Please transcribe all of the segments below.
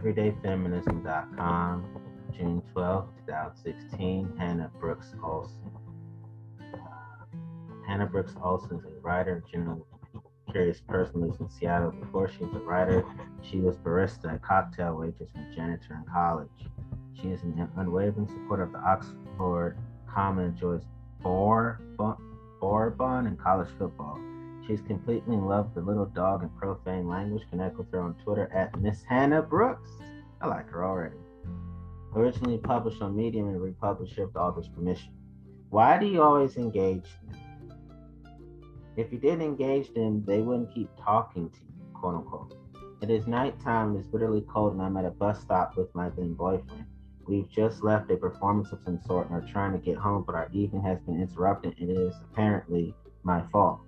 everydayfeminism.com, June 12, 2016, Hannah Brooks Olsen. Uh, Hannah Brooks Olsen is a writer, general curious person lives in Seattle. Before she was a writer, she was barista, a cocktail waitress, and janitor in college. She is an unwavering supporter of the Oxford comma, enjoys Bourbon and college football. She's completely in love with the little dog and profane language. Connect with her on Twitter at Miss Hannah Brooks. I like her already. Originally published on Medium and republished with author's permission. Why do you always engage them? If you didn't engage them, they wouldn't keep talking to you, quote unquote. It is nighttime, it is bitterly cold, and I'm at a bus stop with my then boyfriend. We've just left a performance of some sort and are trying to get home, but our evening has been interrupted and it is apparently my fault.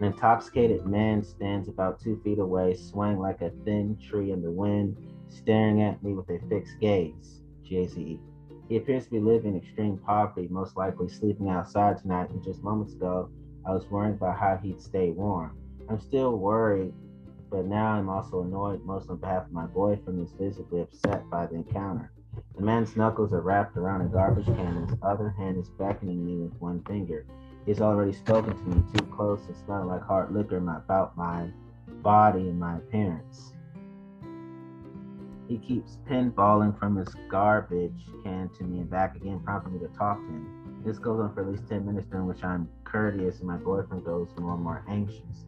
An intoxicated man stands about two feet away, swaying like a thin tree in the wind, staring at me with a fixed gaze. G-A-Z-E. He appears to be living in extreme poverty, most likely sleeping outside tonight, and just moments ago, I was worried about how he'd stay warm. I'm still worried, but now I'm also annoyed, most on behalf of my boyfriend who's visibly upset by the encounter. The man's knuckles are wrapped around a garbage can, and his other hand is beckoning me with one finger. He's already spoken to me too close and smelling like hard liquor about my body and my appearance. He keeps pinballing from his garbage can to me and back again, prompting me to talk to him. This goes on for at least 10 minutes, during which I'm courteous and my boyfriend goes more and more anxious.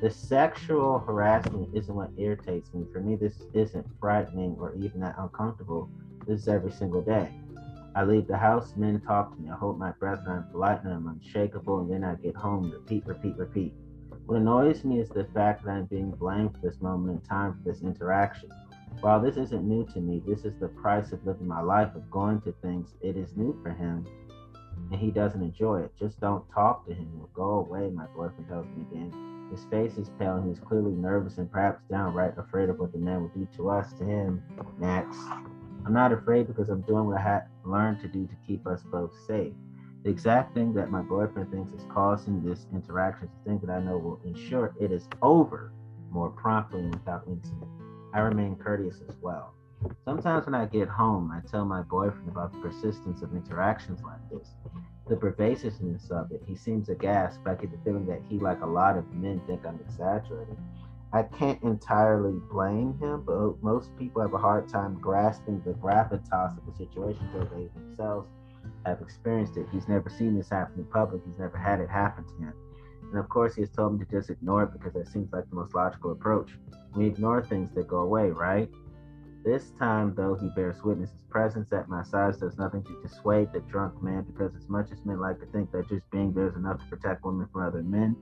The sexual harassment isn't what irritates me. For me, this isn't frightening or even that uncomfortable. This is every single day. I leave the house, men talk to me. I hold my breath and I'm polite and I'm unshakable, and then I get home, repeat, repeat, repeat. What annoys me is the fact that I'm being blamed for this moment in time for this interaction. While this isn't new to me, this is the price of living my life of going to things. It is new for him, and he doesn't enjoy it. Just don't talk to him or go away, my boyfriend tells me again. His face is pale and he's clearly nervous and perhaps downright afraid of what the man will do to us, to him, next. I'm not afraid because I'm doing what I had learned to do to keep us both safe. The exact thing that my boyfriend thinks is causing this interaction is the thing that I know will ensure it is over more promptly and without incident. I remain courteous as well. Sometimes when I get home, I tell my boyfriend about the persistence of interactions like this, the pervasiveness of it. He seems aghast, but I get the feeling that he, like a lot of men, think I'm exaggerating. I can't entirely blame him, but most people have a hard time grasping the gravitas of the situation until they themselves have experienced it. He's never seen this happen in public. He's never had it happen to him. And of course, he has told me to just ignore it because that seems like the most logical approach. We ignore things that go away, right? This time, though, he bears witness. His presence at my side does nothing to dissuade the drunk man because, as much as men like to think that just being there is enough to protect women from other men,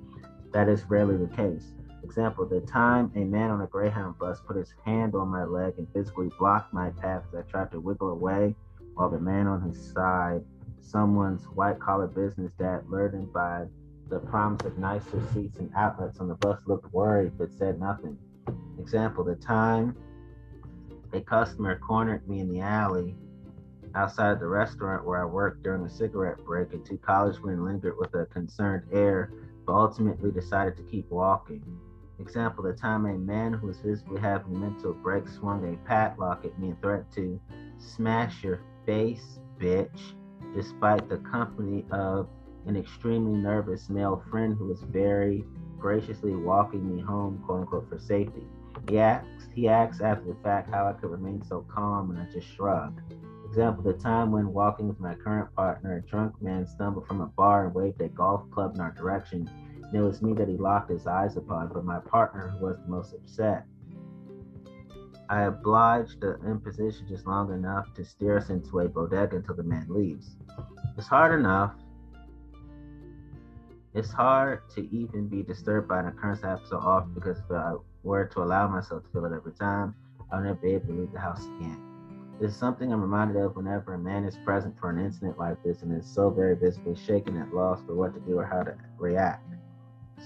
that is rarely the case. Example, the time a man on a Greyhound bus put his hand on my leg and physically blocked my path as I tried to wiggle away while the man on his side, someone's white collar business dad, lured by the promise of nicer seats and outlets on the bus, looked worried but said nothing. Example, the time a customer cornered me in the alley outside the restaurant where I worked during a cigarette break, and two college women lingered with a concerned air, but ultimately decided to keep walking. Example, the time a man who was visibly having a mental break swung a padlock at me and threatened to smash your face, bitch, despite the company of an extremely nervous male friend who was very graciously walking me home, quote unquote, for safety. He asks, he asks after the fact how I could remain so calm, and I just shrugged. Example, the time when walking with my current partner, a drunk man stumbled from a bar and waved a golf club in our direction and it was me that he locked his eyes upon, but my partner was the most upset. I obliged the imposition just long enough to steer us into a bodega until the man leaves. It's hard enough. It's hard to even be disturbed by an occurrence that happens so often because if I were to allow myself to feel it every time, I'll never be able to leave the house again. It's something I'm reminded of whenever a man is present for an incident like this and is so very visibly shaken at loss for what to do or how to react.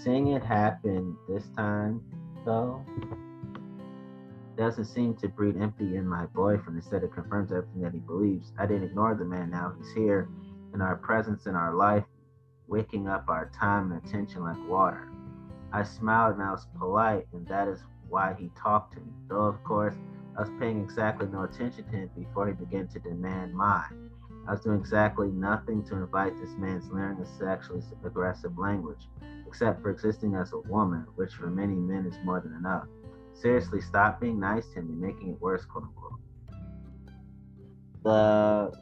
Seeing it happen this time, though, doesn't seem to breed empathy in my boyfriend. Instead, it confirms everything that he believes. I didn't ignore the man. Now he's here in our presence in our life, waking up our time and attention like water. I smiled and I was polite, and that is why he talked to me. Though, of course, I was paying exactly no attention to him before he began to demand mine. I was doing exactly nothing to invite this man's leering sexually aggressive language, except for existing as a woman, which for many men is more than enough. Seriously, stop being nice to him and making it worse, quote unquote. The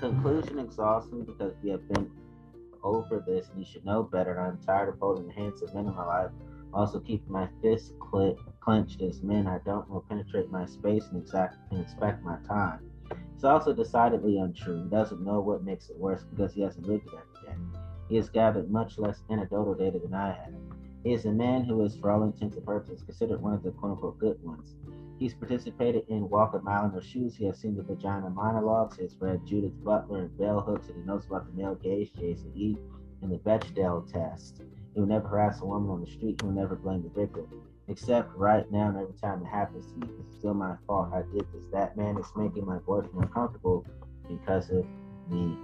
conclusion exhausts me because we have been over this and you should know better. I'm tired of holding the hands of men in my life also keep my fists cl- clenched as men I don't will penetrate my space and exact expect my time. It's also decidedly untrue. He doesn't know what makes it worse because he hasn't lived it every day. He has gathered much less anecdotal data than I have. He is a man who is, for all intents and purposes, considered one of the quote unquote good ones. He's participated in Walk a Mile in Her Shoes. He has seen the vagina monologues. He has read Judith Butler and Bell Hooks, and he knows about the male gaze, Jason E., and the Bechdel test. He will never harass a woman on the street. He will never blame the victim. Except right now, and every time it happens to me, it's still my fault. I did this. That man is making my boyfriend uncomfortable because of me.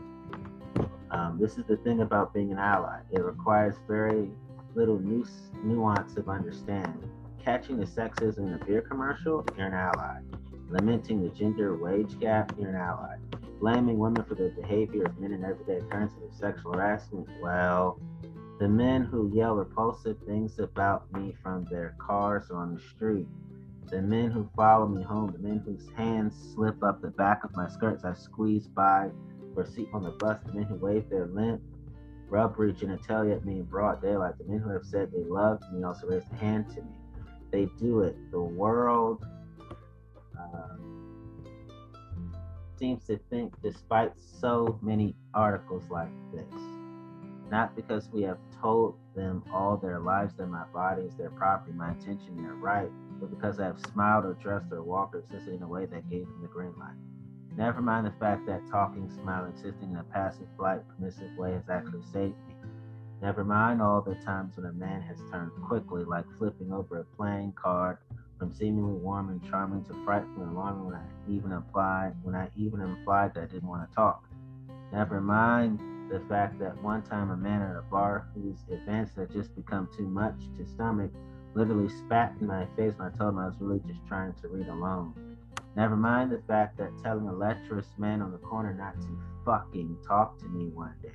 Um, this is the thing about being an ally. It requires very little nu- nuance of understanding. Catching the sexism in a beer commercial, you're an ally. Lamenting the gender wage gap, you're an ally. Blaming women for the behavior of men in everyday occurrences of sexual harassment, well, the men who yell repulsive things about me from their cars or on the street. The men who follow me home. The men whose hands slip up the back of my skirts. I squeeze by for a seat on the bus. The men who wave their limp, rub genitalia at me in broad daylight. The men who have said they loved me also raise a hand to me. They do it. The world uh, seems to think, despite so many articles like this not because we have told them all their lives that my body is their property, my intention, their right, but because I have smiled or dressed or walked or assisted in a way that gave them the green light. Never mind the fact that talking, smiling, assisting in a passive, polite, permissive way has actually saved me. Never mind all the times when a man has turned quickly, like flipping over a playing card, from seemingly warm and charming to frightful and alarming when I even applied when I even implied that I didn't want to talk. Never mind the fact that one time a man at a bar whose advances had just become too much to stomach literally spat in my face when I told him I was really just trying to read alone. Never mind the fact that telling a lecherous man on the corner not to fucking talk to me one day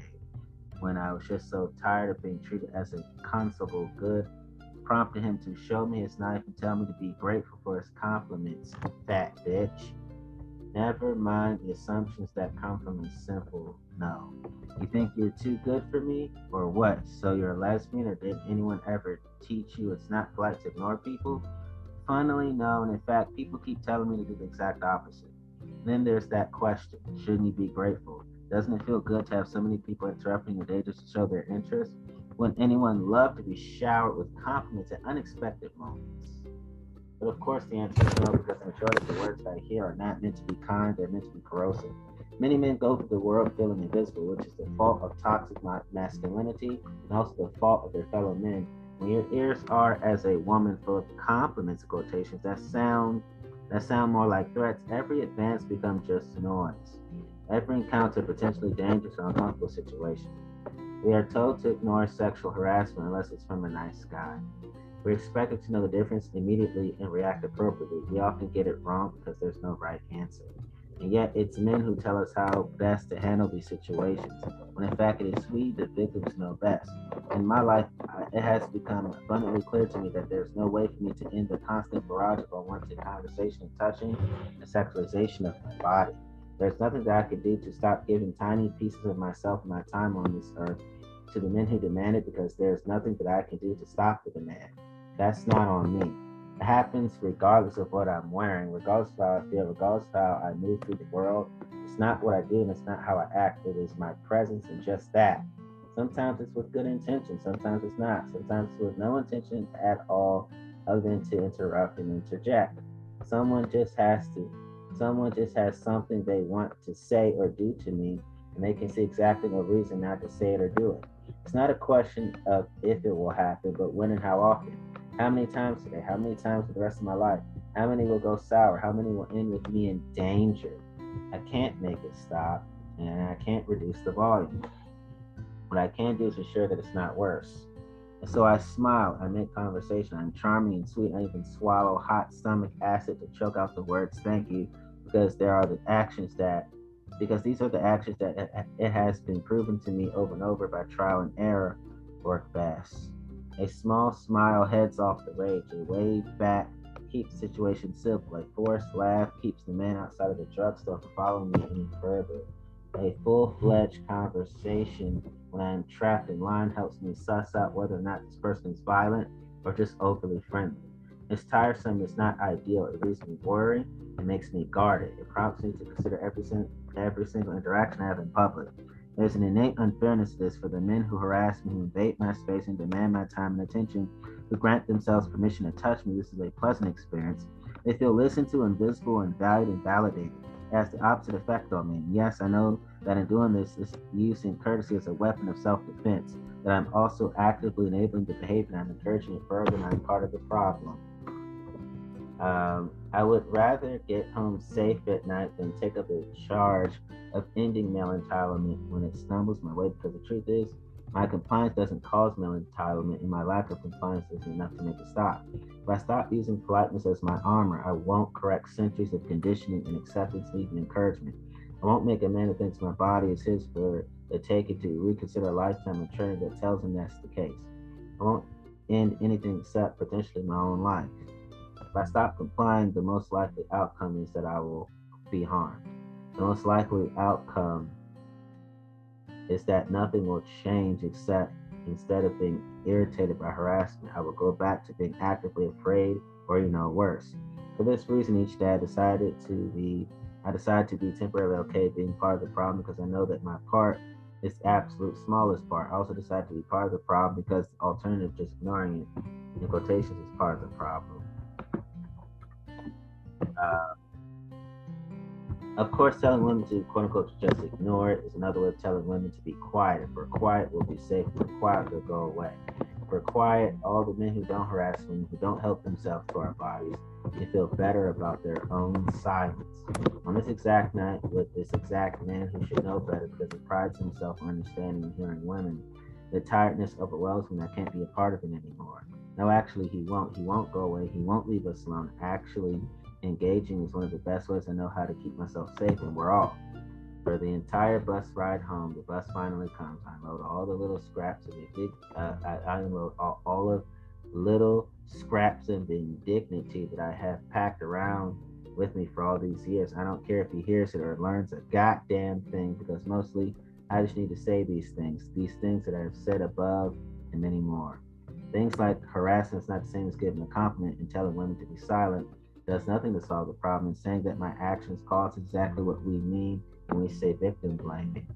when I was just so tired of being treated as a constable good prompted him to show me his knife and tell me to be grateful for his compliments, fat bitch. Never mind the assumptions that come from a simple no. You think you're too good for me, or what? So you're a lesbian, or did anyone ever teach you it's not polite to ignore people? No. And in fact, people keep telling me to do the exact opposite. Then there's that question shouldn't you be grateful? Doesn't it feel good to have so many people interrupting your day just to show their interest? Wouldn't anyone love to be showered with compliments at unexpected moments? But of course, the answer is no, because the majority of the words I hear are not meant to be kind, they're meant to be corrosive. Many men go through the world feeling invisible, which is the fault of toxic masculinity and also the fault of their fellow men. When your ears are as a woman full of compliments quotations that sound that sound more like threats, every advance becomes just noise. Every encounter potentially dangerous or uncomfortable situation. We are told to ignore sexual harassment unless it's from a nice guy. We're expected to know the difference immediately and react appropriately. We often get it wrong because there's no right answer. And yet, it's men who tell us how best to handle these situations, when in fact, it is we, the victims, know best. In my life, it has become abundantly clear to me that there's no way for me to end the constant barrage of unwanted conversation and touching and sexualization of my body. There's nothing that I could do to stop giving tiny pieces of myself and my time on this earth to the men who demand it because there's nothing that I can do to stop the demand. That's not on me. Happens regardless of what I'm wearing, regardless of how I feel, regardless of how I move through the world. It's not what I do and it's not how I act. It is my presence and just that. Sometimes it's with good intention, sometimes it's not. Sometimes it's with no intention at all other than to interrupt and interject. Someone just has to. Someone just has something they want to say or do to me, and they can see exactly no reason not to say it or do it. It's not a question of if it will happen, but when and how often. How many times today? How many times for the rest of my life? How many will go sour? How many will end with me in danger? I can't make it stop and I can't reduce the volume. What I can do is ensure that it's not worse. And so I smile, I make conversation, I'm charming and sweet. I even swallow hot stomach acid to choke out the words thank you because there are the actions that, because these are the actions that it has been proven to me over and over by trial and error work best. A small smile heads off the rage. A wave back keeps the situation simple. A forced laugh keeps the man outside of the drugstore from following me any further. A full fledged conversation when I am trapped in line helps me suss out whether or not this person is violent or just overly friendly. It's tiresome, it's not ideal. It leaves me worried, it makes me guarded. It prompts me to consider every, every single interaction I have in public. There's an innate unfairness to this for the men who harass me, who invade my space and demand my time and attention, who grant themselves permission to touch me. This is a pleasant experience. They feel listened to, invisible, and valued and validated. It has the opposite effect on me. And yes, I know that in doing this, is using courtesy as a weapon of self-defense. That I'm also actively enabling the behavior and I'm encouraging it further, and I'm part of the problem. Um, I would rather get home safe at night than take up the charge of ending male entitlement when it stumbles my way because the truth is, my compliance doesn't cause male entitlement, and my lack of compliance isn't enough to make it stop. If I stop using politeness as my armor, I won't correct centuries of conditioning and acceptance, even encouragement. I won't make a man who thinks my body is his for the taking to reconsider a lifetime of training that tells him that's the case. I won't end anything except potentially my own life. If I stop complying, the most likely outcome is that I will be harmed. The most likely outcome is that nothing will change except instead of being irritated by harassment, I will go back to being actively afraid or, you know, worse. For this reason, each day I decided to be, I decided to be temporarily okay being part of the problem because I know that my part is the absolute smallest part. I also decided to be part of the problem because the alternative, just ignoring it, in quotations, is part of the problem. Uh, of course, telling women to quote unquote just ignore it is another way of telling women to be quiet. If we're quiet, we'll be safe. If we're quiet, they'll go away. If we're quiet, all the men who don't harass women, who don't help themselves to our bodies, they feel better about their own silence. On this exact night, with this exact man who should know better because he prides himself on understanding and hearing women, the tiredness overwhelms me. I can't be a part of it anymore. No, actually, he won't. He won't go away. He won't leave us alone. Actually, engaging is one of the best ways I know how to keep myself safe, and we're all. For the entire bus ride home, the bus finally comes. I unload all the little scraps of it. Uh, I, I unload all, all of little scraps of indignity that I have packed around with me for all these years. I don't care if he hears it or learns a goddamn thing because mostly I just need to say these things, these things that I've said above and many more. Things like harassment is not the same as giving a compliment and telling women to be silent does nothing to solve the problem saying that my actions cause exactly what we mean when we say victim blaming.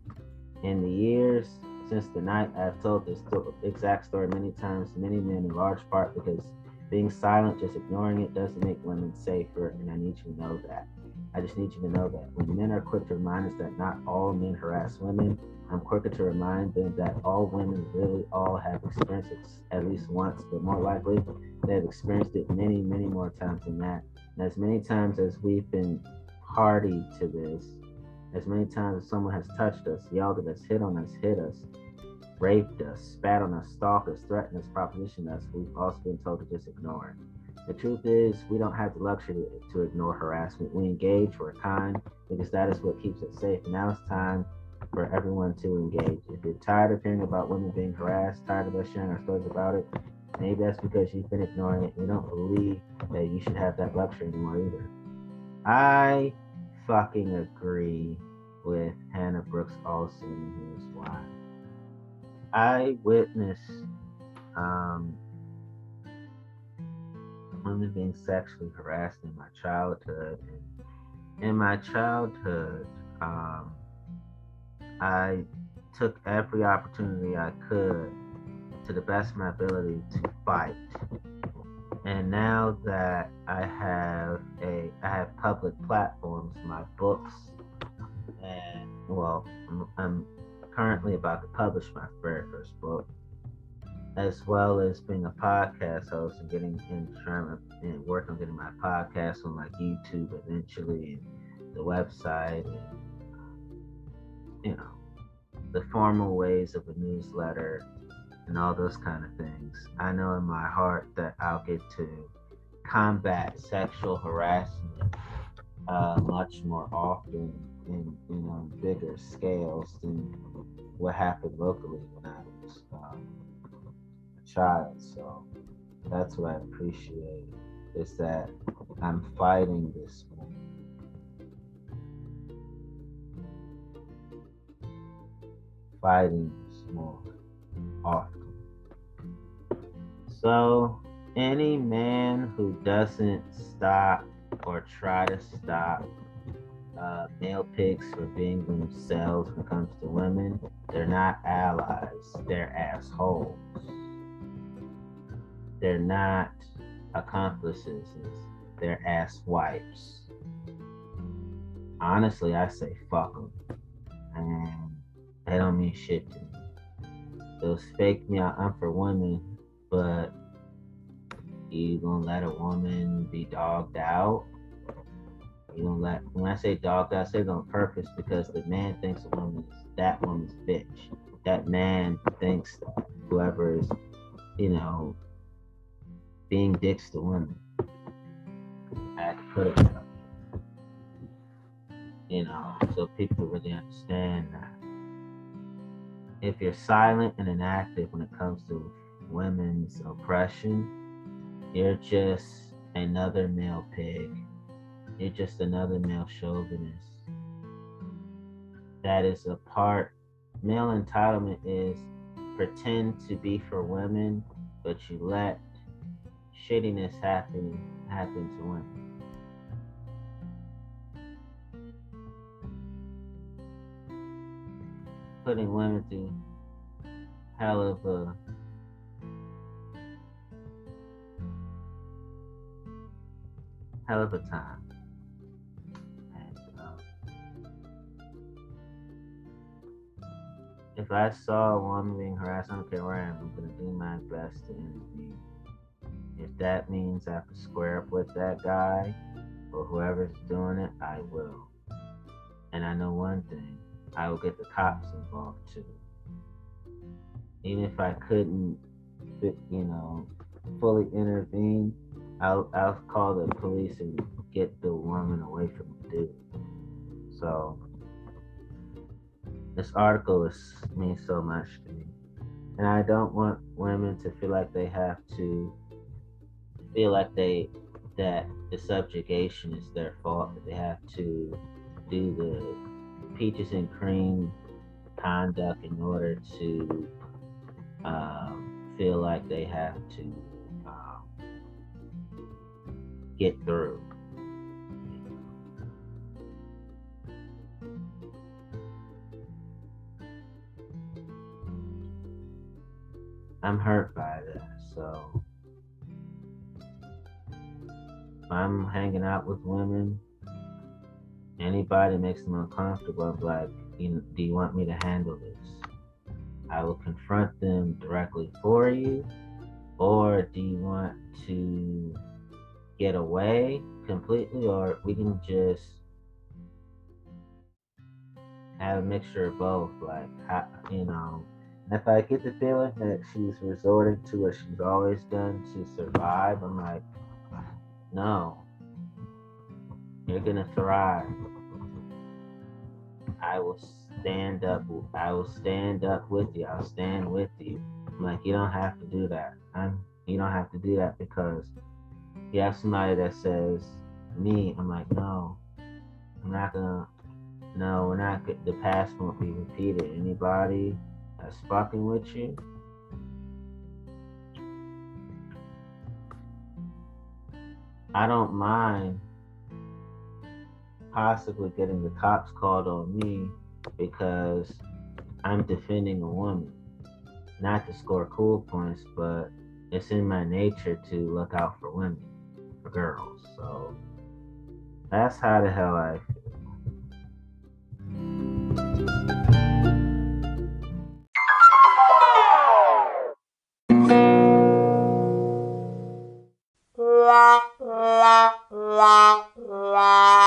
In the years since the night, I've told this exact story many times many men in large part because being silent, just ignoring it, doesn't make women safer, and I need you to know that. I just need you to know that when men are quick to remind us that not all men harass women, I'm quicker to remind them that all women really all have experienced it at least once, but more likely they have experienced it many, many more times than that. As many times as we've been party to this, as many times as someone has touched us, yelled at us, hit on us, hit us, raped us, spat on us, stalked us, threatened us, propositioned us, we've also been told to just ignore it. The truth is, we don't have the luxury to ignore harassment. We engage, we're kind, because that is what keeps us safe. Now it's time for everyone to engage. If you're tired of hearing about women being harassed, tired of us sharing our stories about it, Maybe that's because you've been ignoring it. You don't believe that you should have that luxury anymore either. I fucking agree with Hannah Brooks Olsen, here's why. I witnessed um, women being sexually harassed in my childhood. And in my childhood, um, I took every opportunity I could to the best of my ability to fight. And now that I have a I have public platforms, my books, and well, I'm, currently about to publish my very first book, as well as being a podcast host and getting in trying and work on getting my podcast on like YouTube eventually, and the website, and you know, the formal ways of a newsletter and all those kind of things. I know in my heart that I'll get to combat sexual harassment uh, much more often you know bigger scales than what happened locally when I was um, a child. So that's what I appreciate is that I'm fighting this. Fighting this more often. So any man who doesn't stop or try to stop uh, male pigs for being themselves when it comes to women, they're not allies, they're assholes. They're not accomplices, they're ass wipes. Honestly, I say fuck them. And they don't mean shit to me. Those fake me out, I'm for women, but you gonna let a woman be dogged out? You gonna let when I say dogged out, I say it on purpose because the man thinks a woman is that woman's bitch. That man thinks whoever is, you know, being dicks to women. I had to put it that You know, so people really understand that. If you're silent and inactive when it comes to women's oppression, you're just another male pig. You're just another male chauvinist. That is a part. Male entitlement is pretend to be for women, but you let shittiness happen happen to women. Putting women through hell of a hell of a time. Um, if I saw a woman being harassed, I don't care where I am, I'm to do my best to intervene. If that means I have to square up with that guy or whoever's doing it, I will. And I know one thing I will get the cops involved too. Even if I couldn't, you know, fully intervene, I'll I'll call the police and get the woman away from the dude. So this article is means so much to me. And I don't want women to feel like they have to feel like they that the subjugation is their fault, that they have to do the peaches and cream conduct in order to um, feel like they have to get through. I'm hurt by that, so I'm hanging out with women. Anybody makes them uncomfortable, I'm like, do you want me to handle this? I will confront them directly for you, or do you want to get away completely, or we can just have a mixture of both. Like, you know, if I get the feeling that she's resorting to what she's always done to survive, I'm like, no, you're gonna thrive. I will stand up. I will stand up with you. I'll stand with you. I'm like, you don't have to do that. I'm. You don't have to do that because you have somebody that says me, I'm like, no, I'm not gonna. No, we're not. The past won't be repeated. Anybody that's fucking with you, I don't mind possibly getting the cops called on me because I'm defending a woman. Not to score cool points, but it's in my nature to look out for women girls. So that's how the hell I feel. La la la la